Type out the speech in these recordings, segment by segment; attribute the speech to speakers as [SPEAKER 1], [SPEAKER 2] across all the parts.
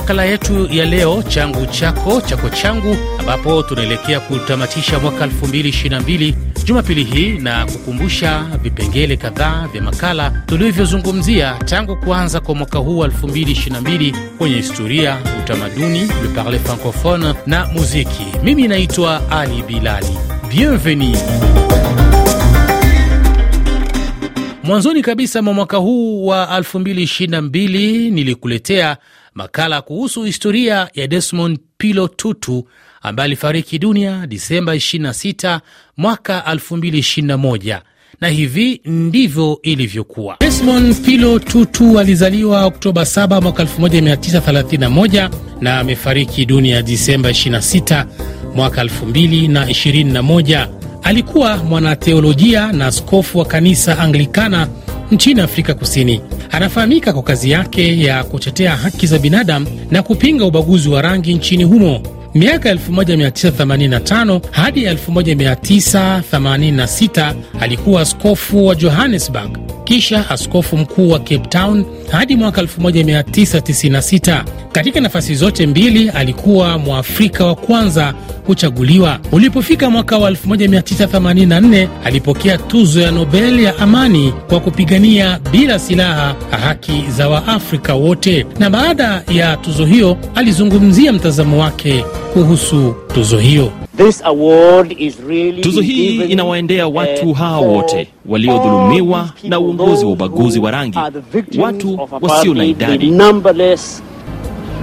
[SPEAKER 1] makala yetu ya leo, changu chako chako changu, ambapo tunaelekea kutamatisha mwaka 2022 Jumapili hii na kukumbusha vipengele kadhaa vya makala tulivyozungumzia tangu kuanza kwa mwaka huu 2022 kwenye historia, utamaduni, le parler francophone na muziki. Mimi naitwa Ali Bilali. Bienvenue. Mwanzoni kabisa mwa mwaka huu wa 2022 nilikuletea makala kuhusu historia ya Desmond Pilo Tutu ambaye alifariki dunia Disemba 26 mwaka 2021 na hivi ndivyo ilivyokuwa. Desmond Pilo Tutu alizaliwa Oktoba 7 mwaka 1931 na amefariki dunia Disemba 26 mwaka 2021. Alikuwa mwanateolojia na askofu wa kanisa Anglikana nchini Afrika Kusini. Anafahamika kwa kazi yake ya kutetea haki za binadamu na kupinga ubaguzi wa rangi nchini humo. Miaka 1985 hadi 1986 alikuwa askofu wa Johannesburg, kisha askofu mkuu wa Cape Town hadi mwaka 1996. Katika nafasi zote mbili alikuwa Mwafrika wa kwanza kuchaguliwa. Ulipofika mwaka wa 1984 alipokea tuzo ya Nobel ya amani kwa kupigania bila silaha haki za Waafrika wote, na baada ya tuzo hiyo alizungumzia mtazamo wake kuhusu tuzo hiyo.
[SPEAKER 2] This award is really
[SPEAKER 3] Tuzo hii inawaendea watu
[SPEAKER 2] hawa
[SPEAKER 3] wote waliodhulumiwa na uongozi wa ubaguzi wa rangi, watu wasio na idadi.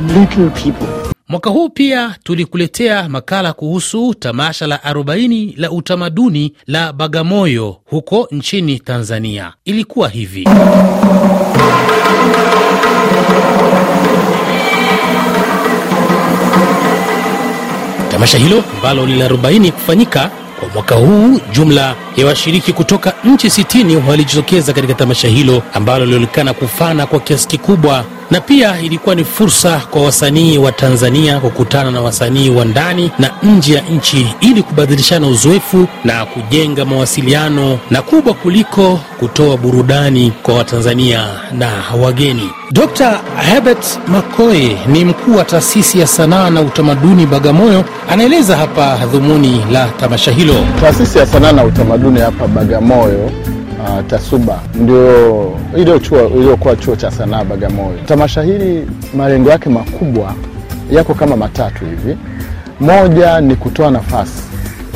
[SPEAKER 2] Little people.
[SPEAKER 1] Mwaka huu pia tulikuletea makala kuhusu tamasha la 40 la utamaduni la Bagamoyo huko nchini Tanzania. Ilikuwa hivi. Tamasha hilo ambalo ni la 40 kufanyika kwa mwaka huu, jumla ya washiriki kutoka nchi 60 walijitokeza katika tamasha hilo ambalo lilionekana kufana kwa kiasi kikubwa, na pia ilikuwa ni fursa kwa wasanii wa Tanzania kukutana na wasanii wa ndani na nje ya nchi ili kubadilishana uzoefu na kujenga mawasiliano, na kubwa kuliko kutoa burudani kwa Watanzania na wageni. Dr. Herbert Makoe ni mkuu wa taasisi ya sanaa na utamaduni Bagamoyo, anaeleza hapa dhumuni la tamasha hilo.
[SPEAKER 4] Taasisi ya sanaa na utamaduni hapa Bagamoyo uh, TASUBA ndio chuo iliyokuwa chuo cha sanaa Bagamoyo. Tamasha hili malengo yake makubwa yako kama matatu hivi. Moja ni kutoa nafasi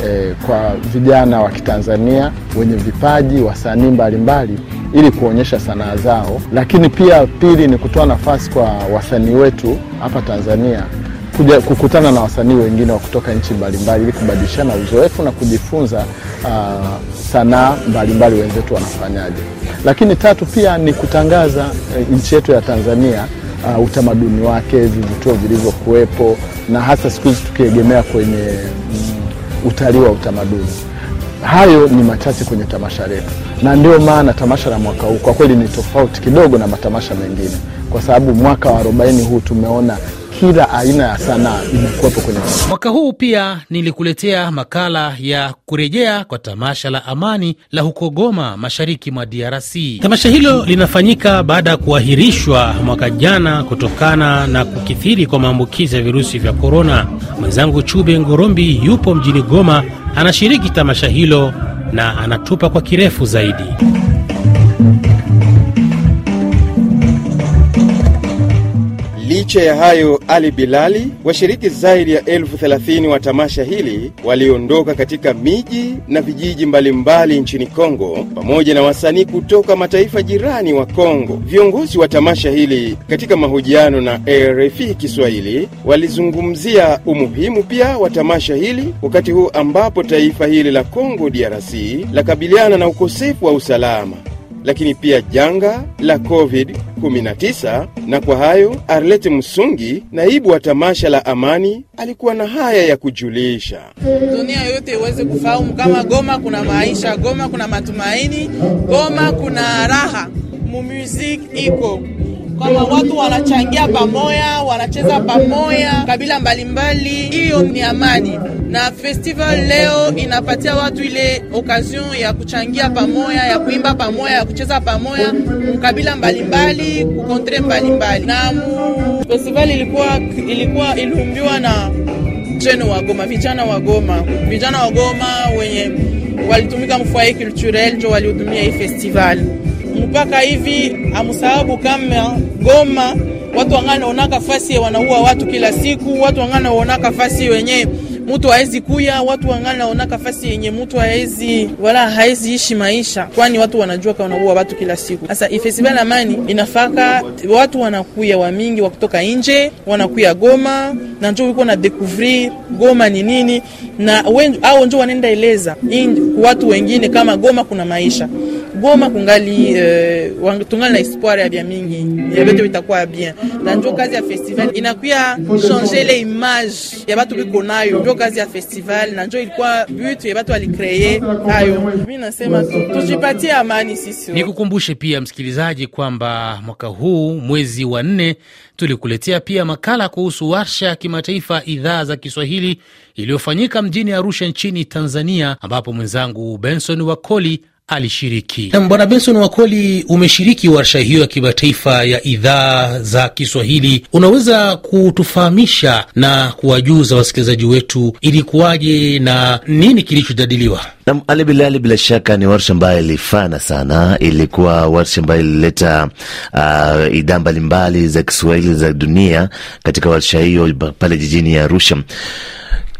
[SPEAKER 4] eh, kwa vijana wa Kitanzania wenye vipaji, wasanii mbalimbali ili kuonyesha sanaa zao, lakini pia pili ni kutoa nafasi kwa wasanii wetu hapa Tanzania kuja kukutana na wasanii wengine wa kutoka nchi mbalimbali ili kubadilishana uzoefu na kujifunza uh, sanaa mbalimbali wenzetu wanafanyaje. Lakini tatu pia ni kutangaza uh, nchi yetu ya Tanzania uh, utamaduni wake, vivutio vilivyokuwepo na hasa siku hizi tukiegemea kwenye mm, utalii wa utamaduni. Hayo ni machache kwenye tamasha letu, na ndio maana tamasha la mwaka huu kwa kweli ni tofauti kidogo na matamasha mengine, kwa sababu mwaka wa 40 huu tumeona kila aina ya sanaa imekuwepo kwenye.
[SPEAKER 1] Mwaka huu pia nilikuletea makala ya kurejea kwa tamasha la amani la huko Goma, mashariki mwa DRC. Tamasha hilo linafanyika baada ya kuahirishwa mwaka jana kutokana na kukithiri kwa maambukizi ya virusi vya korona. Mwenzangu Chube Ngorombi yupo mjini Goma, anashiriki tamasha hilo na anatupa kwa kirefu zaidi.
[SPEAKER 5] Licha ya hayo, Ali Bilali, washiriki zaidi ya elfu thelathini wa tamasha hili waliondoka katika miji na vijiji mbalimbali nchini Kongo, pamoja na wasanii kutoka mataifa jirani wa Kongo. Viongozi wa tamasha hili katika mahojiano na RFI Kiswahili walizungumzia umuhimu pia wa tamasha hili wakati huu ambapo taifa hili la Kongo DRC lakabiliana na ukosefu wa usalama lakini pia janga la COVID-19. Na kwa hayo Arlete Musungi, naibu wa tamasha la Amani, alikuwa na haya ya kujulisha.
[SPEAKER 6] dunia yote iweze kufahamu kama Goma kuna maisha, Goma kuna matumaini, Goma kuna raha, mumuziki iko kama watu wanachangia pamoja, wanacheza pamoja, kabila mbalimbali, hiyo ni amani. Na festival leo inapatia watu ile okasion ya kuchangia pamoja, ya kuimba pamoja, ya kucheza pamoja, mkabila mbalimbali, kukontre mbalimbali. Na Festival ilikuwa ilikuwa iliumbiwa na jeno wa Goma, vijana wa Goma, vijana wa Goma wenye walitumika mfoyer culturel jo walihudumia hii festival mpaka hivi amusababu kama Goma watu wangana onaka fasi wanaua watu kila siku, watu wangana onaka fasi wenye mtu haezi kuya, watu wangana onaka fasi yenye mtu haezi wala haezi ishi maisha, kwani watu wanajua kama wanaua watu kila siku. Sasa ifestival amani inafaka watu wanakuya wa mingi wa kutoka nje wanakuya Goma na njo wiko na découvrir Goma ni nini, na au njo wanaenda eleza. Watu wengine kama Goma kuna maisha Goma kungali uh, tungali na espoir ya bia mingi ya vyote vitakuwa bien, na njo kazi ya festival inakuya changer le image ya batu biko nayo, njo kazi ya festival na njo ilikuwa but ya batu alikreye hayo. Mi nasema tujipatie amani sisi.
[SPEAKER 1] Nikukumbushe pia msikilizaji kwamba mwaka huu mwezi wa nne tulikuletea pia makala kuhusu warsha ya kimataifa idhaa za Kiswahili iliyofanyika mjini Arusha nchini Tanzania, ambapo mwenzangu Benson Wakoli alishiriki. Na Bwana Benson Wakoli, umeshiriki warsha hiyo ya kimataifa ya idhaa za Kiswahili, unaweza kutufahamisha na kuwajuza wasikilizaji wetu ilikuwaje na nini kilichojadiliwa?
[SPEAKER 3] Nam Ali Bilali, bila shaka ni warsha ambayo ilifana sana. Ilikuwa warsha ambayo ilileta uh, idhaa mbalimbali za Kiswahili za dunia katika warsha hiyo pale jijini ya Arusha.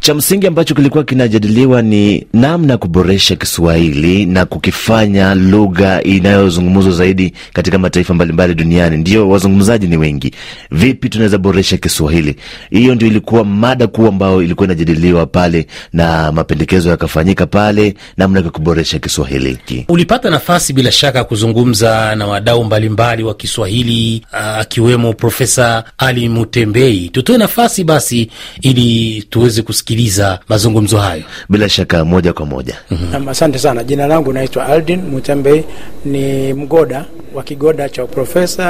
[SPEAKER 3] Cha msingi ambacho kilikuwa kinajadiliwa ni namna ya kuboresha Kiswahili na kukifanya lugha inayozungumzwa zaidi katika mataifa mbalimbali duniani. Ndio wazungumzaji ni wengi, vipi tunaweza boresha Kiswahili? Hiyo ndio ilikuwa mada kuu ambayo ilikuwa inajadiliwa pale, na mapendekezo yakafanyika pale, namna ya kuboresha Kiswahili hiki.
[SPEAKER 1] Ulipata nafasi bila shaka kuzungumza na wadau mbalimbali wa Kiswahili akiwemo Profesa Ali Mutembei. Tutoe nafasi basi ili tuweze kusikia sikiliza mazungumzo hayo
[SPEAKER 3] bila shaka moja kwa moja.
[SPEAKER 7] mm-hmm. Asante sana. Jina langu naitwa Aldin Mutembei, ni mgoda wa kigoda cha uprofesa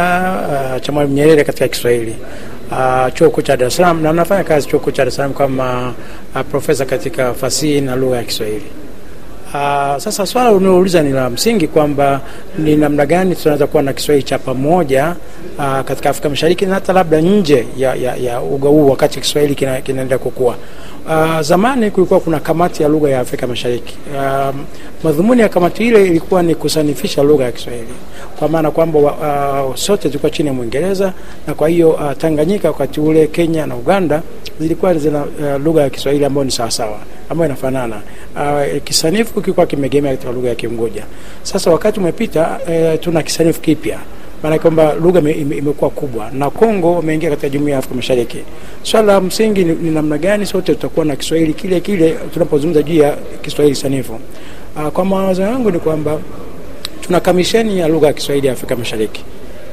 [SPEAKER 7] uh, cha Mwalimu Nyerere katika Kiswahili uh, chuo kikuu cha Dar es Salaam, na nafanya kazi chuo kikuu cha Dar es Salaam kama uh, profesa katika fasihi na lugha ya Kiswahili. Uh, sasa swala unaouliza ni la msingi kwamba ni namna gani tunaweza kuwa na Kiswahili cha pamoja uh, katika Afrika Mashariki na hata labda nje ya, ya, ya uga huu wakati Kiswahili kina, kinaendelea kukua. Aa, zamani kulikuwa kuna kamati ya lugha ya Afrika Mashariki. Aa, madhumuni ya kamati ile ilikuwa ni kusanifisha lugha ya Kiswahili kwa maana kwamba sote tulikuwa chini ya Mwingereza na kwa hiyo Tanganyika wakati ule, Kenya na Uganda zilikuwa zina lugha ya Kiswahili ambayo ni sawasawa ambayo inafanana. Uh, kisanifu kilikuwa kimegemea katika lugha ya Kiunguja. Sasa wakati umepita, uh, tuna kisanifu kipya maana kwamba lugha imekuwa kubwa na Kongo wameingia katika jumuiya ya Afrika Mashariki. Swala la msingi ni, ni namna gani sote tutakuwa na Kiswahili kile kile tunapozungumza juu ya Kiswahili sanifu. Uh, kwa mawazo yangu ni kwamba tuna kamisheni ya lugha ya Kiswahili ya Afrika Mashariki.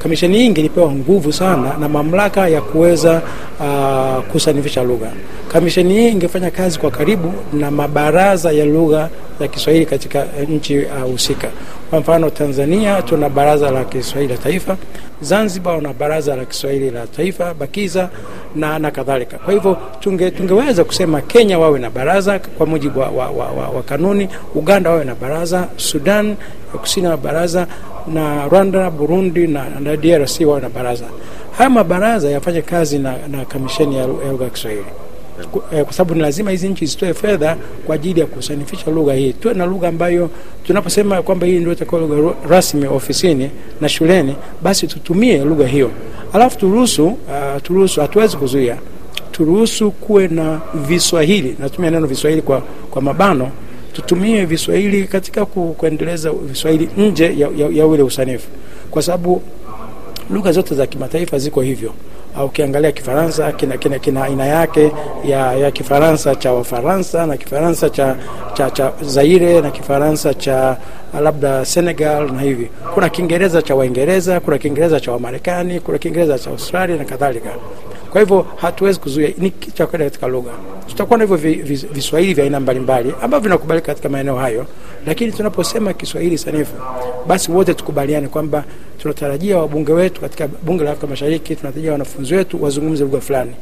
[SPEAKER 7] Kamisheni hii ingelipewa nguvu sana na mamlaka ya kuweza uh, kusanifisha lugha. Kamisheni hii ingefanya kazi kwa karibu na mabaraza ya lugha ya Kiswahili katika nchi husika. Uh, kwa mfano Tanzania tuna baraza la Kiswahili la Taifa, Zanzibar wana baraza la Kiswahili la Taifa BAKIZA na, na kadhalika. Kwa hivyo tunge, tungeweza kusema Kenya wawe na baraza kwa mujibu wa, wa, wa, wa, kanuni, Uganda wawe na baraza, Sudan Kusini wa baraza na Rwanda, Burundi na, na DRC wawe na baraza. Haya mabaraza yafanye kazi na, na kamisheni ya lugha ya Kiswahili kwa sababu ni lazima hizi nchi zitoe fedha kwa ajili ya kusanifisha lugha hii. Tuwe na lugha ambayo tunaposema kwamba hii ndio itakuwa lugha rasmi ofisini na shuleni, basi tutumie lugha hiyo, alafu turuhusu uh, turuhusu, hatuwezi kuzuia, turuhusu kuwe na viswahili, natumia neno viswahili kwa, kwa mabano. Tutumie Viswahili katika ku, kuendeleza Viswahili nje ya, ya, ya ule usanifu, kwa sababu lugha zote za kimataifa ziko hivyo. Ukiangalia Kifaransa kina, kina, kina aina yake ya, ya Kifaransa cha Wafaransa na Kifaransa cha, cha, cha Zaire na Kifaransa cha labda Senegal na hivi. Kuna Kiingereza cha Waingereza, kuna Kiingereza cha Wamarekani, kuna Kiingereza cha Australia na kadhalika. Kwa hivyo hatuwezi kuzuia, ni kitu cha kawaida katika lugha. Tutakuwa na hivyo viswahili vya aina mbalimbali ambavyo vinakubalika katika maeneo hayo, lakini tunaposema Kiswahili sanifu, basi wote tukubaliane kwamba tunatarajia wabunge wetu katika bunge la Afrika Mashariki, tunatarajia wanafunzi wetu wazungumze lugha fulani.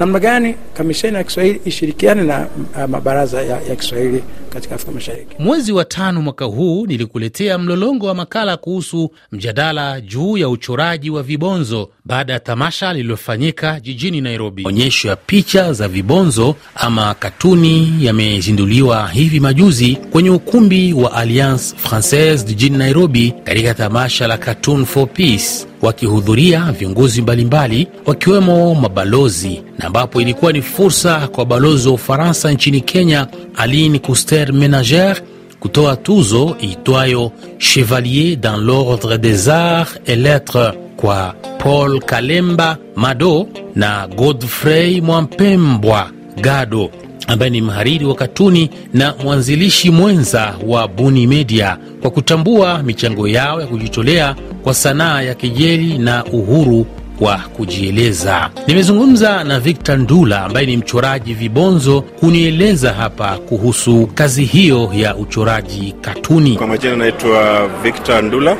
[SPEAKER 7] Namna gani kamisheni ya Kiswahili ishirikiane na uh, mabaraza ya, ya Kiswahili katika Afrika Mashariki.
[SPEAKER 1] Mwezi wa tano mwaka huu nilikuletea mlolongo wa makala kuhusu mjadala juu ya uchoraji wa vibonzo baada ya tamasha lililofanyika jijini Nairobi. Onyesho ya picha za vibonzo ama katuni yamezinduliwa hivi majuzi kwenye ukumbi wa Alliance Francaise jijini Nairobi katika tamasha la Cartoon for Peace wakihudhuria viongozi mbalimbali wakiwemo mabalozi, na ambapo ilikuwa ni fursa kwa balozi wa Ufaransa nchini Kenya Aline Couster Menager kutoa tuzo iitwayo Chevalier dans l'ordre des arts et lettres kwa Paul Kalemba Mado na Godfrey Mwampembwa Gado ambaye ni mhariri wa katuni na mwanzilishi mwenza wa Buni Media kwa kutambua michango yao ya kujitolea kwa sanaa ya kejeli na uhuru wa kujieleza. Nimezungumza na Victor Ndula ambaye ni mchoraji vibonzo kunieleza hapa kuhusu kazi hiyo ya uchoraji katuni.
[SPEAKER 8] Kwa majina naitwa Victor Ndula,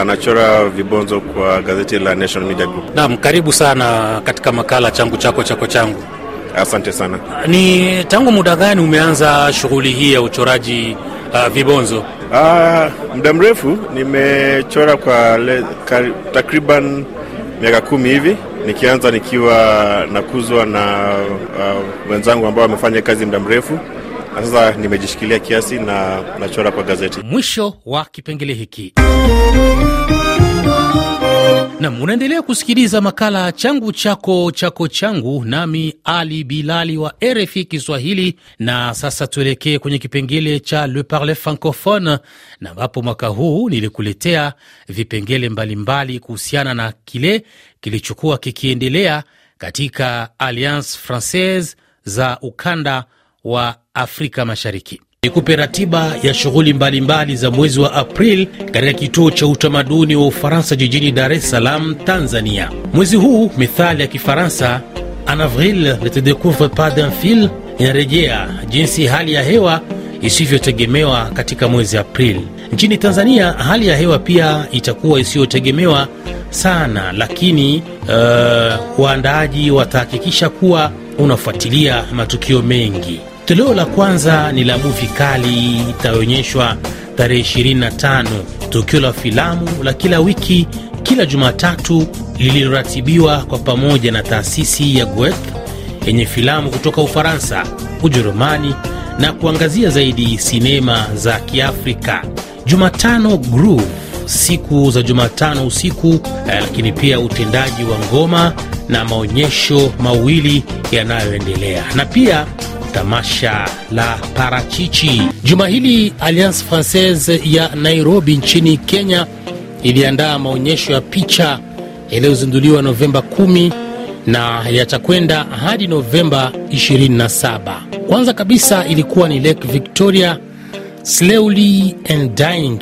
[SPEAKER 8] anachora vibonzo kwa gazeti la Nation Media Group.
[SPEAKER 1] Naam, karibu sana katika makala changu chako chako changu.
[SPEAKER 8] Asante sana.
[SPEAKER 1] Ni tangu muda gani umeanza shughuli hii ya uchoraji uh, vibonzo?
[SPEAKER 8] Uh, muda mrefu nimechora kwa le, kar, takriban miaka kumi hivi nikianza nikiwa nakuzwa na uh, wenzangu ambao wamefanya kazi muda mrefu na sasa nimejishikilia kiasi na nachora kwa gazeti.
[SPEAKER 1] Mwisho wa kipengele hiki. Nam, unaendelea kusikiliza makala changu chako chako changu, nami Ali Bilali wa RFI Kiswahili. Na sasa tuelekee kwenye kipengele cha Le Parle Francophone, na ambapo mwaka huu nilikuletea vipengele mbalimbali kuhusiana na kile kilichokuwa kikiendelea katika Alliance Francaise za ukanda wa Afrika Mashariki. Nikupe ratiba ya shughuli mbalimbali za mwezi wa April katika kituo cha utamaduni wa Ufaransa jijini Dar es Salaam, Tanzania. Mwezi huu methali ya Kifaransa en avril ne te découvre pas d'un fil inarejea jinsi hali ya hewa isivyotegemewa katika mwezi April. Nchini Tanzania hali ya hewa pia itakuwa isiyotegemewa sana, lakini uh, waandaaji watahakikisha kuwa unafuatilia matukio mengi. Toleo la kwanza ni la muvi kali itaonyeshwa tarehe 25, tukio la filamu la kila wiki kila Jumatatu lililoratibiwa kwa pamoja na taasisi ya Goethe yenye filamu kutoka Ufaransa, Ujerumani na kuangazia zaidi sinema za Kiafrika. Jumatano Groove, siku za Jumatano usiku eh, lakini pia utendaji wa ngoma na maonyesho mawili yanayoendelea na pia tamasha la parachichi. Juma hili Alliance Francaise ya Nairobi nchini Kenya iliandaa maonyesho ya picha yaliyozinduliwa Novemba 10 na yatakwenda hadi Novemba 27. Kwanza kabisa ilikuwa ni Lake Victoria Slowly and Dying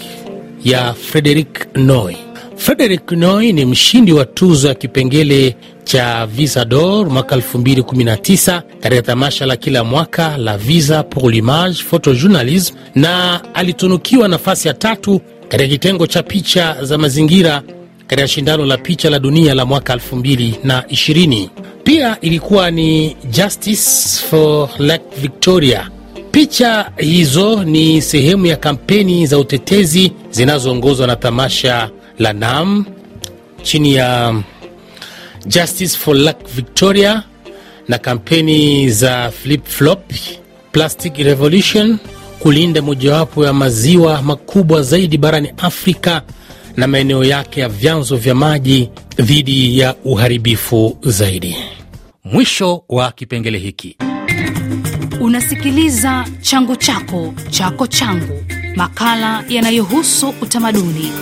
[SPEAKER 1] ya Frederick Noy. Frederick Noy ni mshindi wa tuzo ya kipengele cha Visa d'Or mwaka 2019 katika tamasha la kila mwaka la Visa pour l'image photojournalism, na alitunukiwa nafasi ya tatu katika kitengo cha picha za mazingira katika shindano la picha la dunia la mwaka 2020. Pia ilikuwa ni Justice for Lake Victoria. Picha hizo ni sehemu ya kampeni za utetezi zinazoongozwa na tamasha la NAM chini ya Justice for Lake Victoria na kampeni za Flip Flop, Plastic Revolution, kulinda mojawapo ya maziwa makubwa zaidi barani Afrika na maeneo yake ya vyanzo vya maji dhidi ya uharibifu zaidi. Mwisho wa kipengele hiki.
[SPEAKER 9] Unasikiliza changu chako chako changu, makala yanayohusu utamaduni.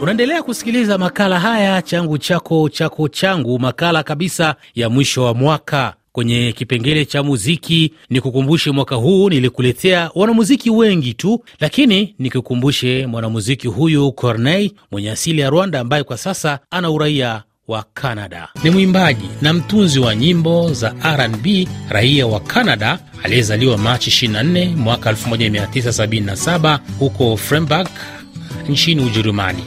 [SPEAKER 1] Unaendelea kusikiliza makala haya changu chako chako changu, makala kabisa ya mwisho wa mwaka. Kwenye kipengele cha muziki, nikukumbushe, mwaka huu nilikuletea wanamuziki wengi tu, lakini nikukumbushe mwanamuziki huyu Corneille mwenye asili ya Rwanda, ambaye kwa sasa ana uraia wa Canada. Ni mwimbaji na mtunzi wa nyimbo za R&B raia wa Canada aliyezaliwa Machi 24 mwaka 1977 huko Freiburg nchini Ujerumani.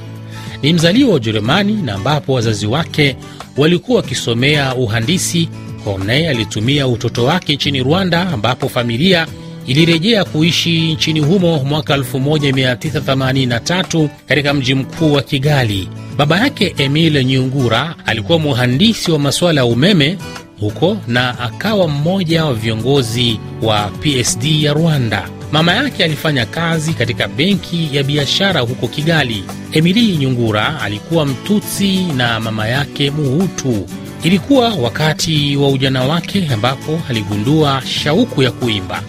[SPEAKER 1] Ni mzaliwa wa Ujerumani na ambapo wazazi wake walikuwa wakisomea uhandisi, Corneille alitumia utoto wake nchini Rwanda, ambapo familia ilirejea kuishi nchini humo mwaka 1983 katika mji mkuu wa Kigali. Baba yake Emile Nyungura alikuwa mhandisi wa masuala ya umeme huko na akawa mmoja wa viongozi wa PSD ya Rwanda. Mama yake alifanya kazi katika benki ya biashara huko Kigali. Emili Nyungura alikuwa Mtutsi na mama yake Muhutu. Ilikuwa wakati wa ujana wake ambapo aligundua shauku ya kuimba,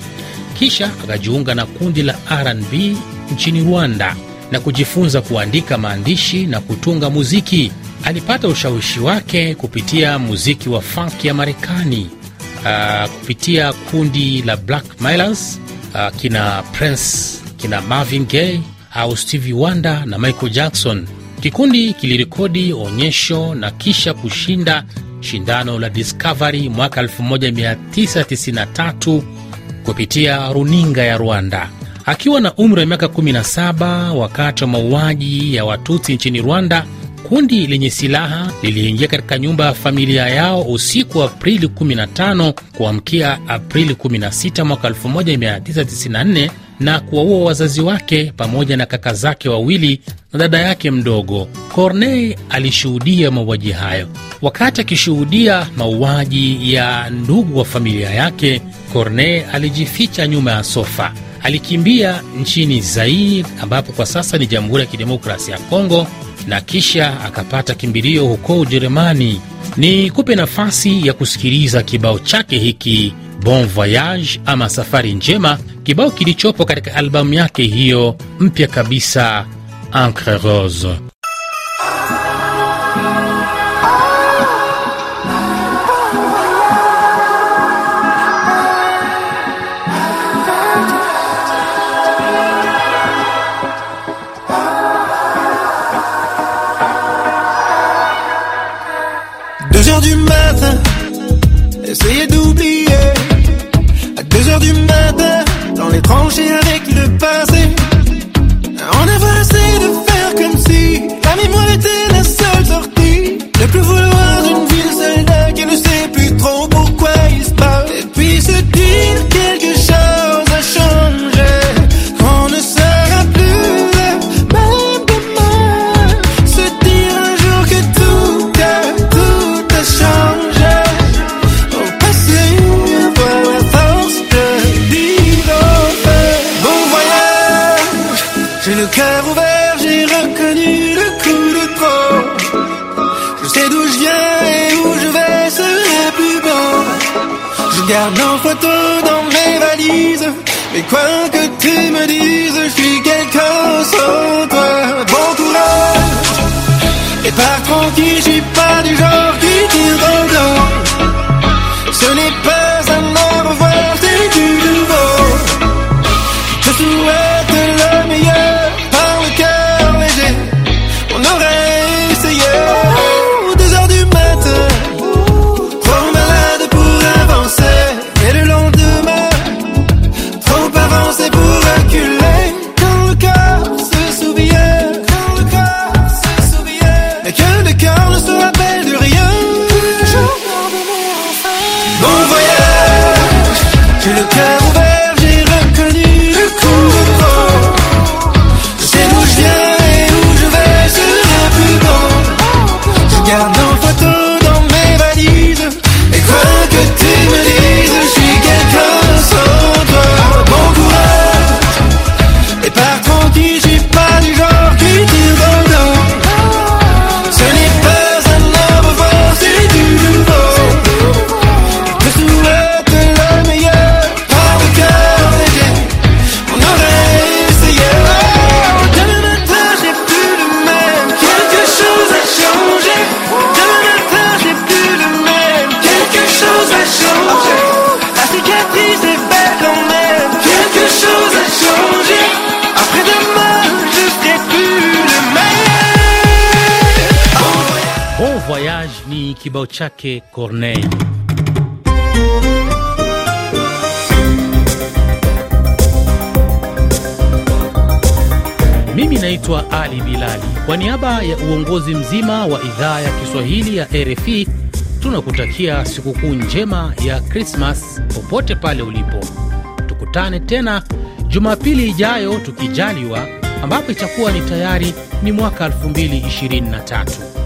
[SPEAKER 1] kisha akajiunga na kundi la R&B nchini Rwanda na kujifunza kuandika maandishi na kutunga muziki. Alipata ushawishi wake kupitia muziki wa funk ya Marekani, uh, kupitia kundi la Black milers uh, kina Prince, kina Marvin Gaye au Stevie Wonder na Michael Jackson. Kikundi kilirekodi onyesho na kisha kushinda shindano la Discovery mwaka 1993 kupitia runinga ya Rwanda. Akiwa na umri wa miaka 17 wakati wa mauaji ya Watutsi nchini Rwanda, kundi lenye silaha liliingia katika nyumba ya familia yao usiku wa Aprili 15 kuamkia Aprili 16 mwaka 1994 na kuwaua wazazi wake pamoja na kaka zake wawili na dada yake mdogo. Corneille alishuhudia mauaji hayo. Wakati akishuhudia mauaji ya ndugu wa familia yake, Corneille alijificha nyuma ya sofa. Alikimbia nchini Zaire, ambapo kwa sasa ni Jamhuri ya Kidemokrasia ya Kongo, na kisha akapata kimbilio huko Ujerumani. Ni kupe nafasi ya kusikiliza kibao chake hiki Bon Voyage ama safari njema, kibao kilichopo katika albamu yake hiyo mpya kabisa Encre Rose.
[SPEAKER 10] La mémoire était la seule sortie. Ne plus vouloir d'une garde en photo dans mes valises. Mais quoi que tu me dises, je suis quelqu'un sans toi. Bon courage, et pars tranquille, je suis pas du genre qui tire dans dos. Ce n'est pas
[SPEAKER 1] chake Corneille. Mimi naitwa Ali Bilali. Kwa niaba ya uongozi mzima wa idhaa ya Kiswahili ya RFI tunakutakia sikukuu njema ya Krismas popote pale ulipo. Tukutane tena Jumapili ijayo tukijaliwa, ambapo itakuwa ni tayari ni mwaka 2023.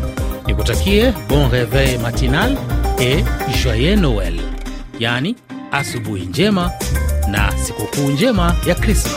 [SPEAKER 1] Nikutakie bon reveil matinal e joyeux Noel, yaani asubuhi njema na sikukuu njema ya Krismas.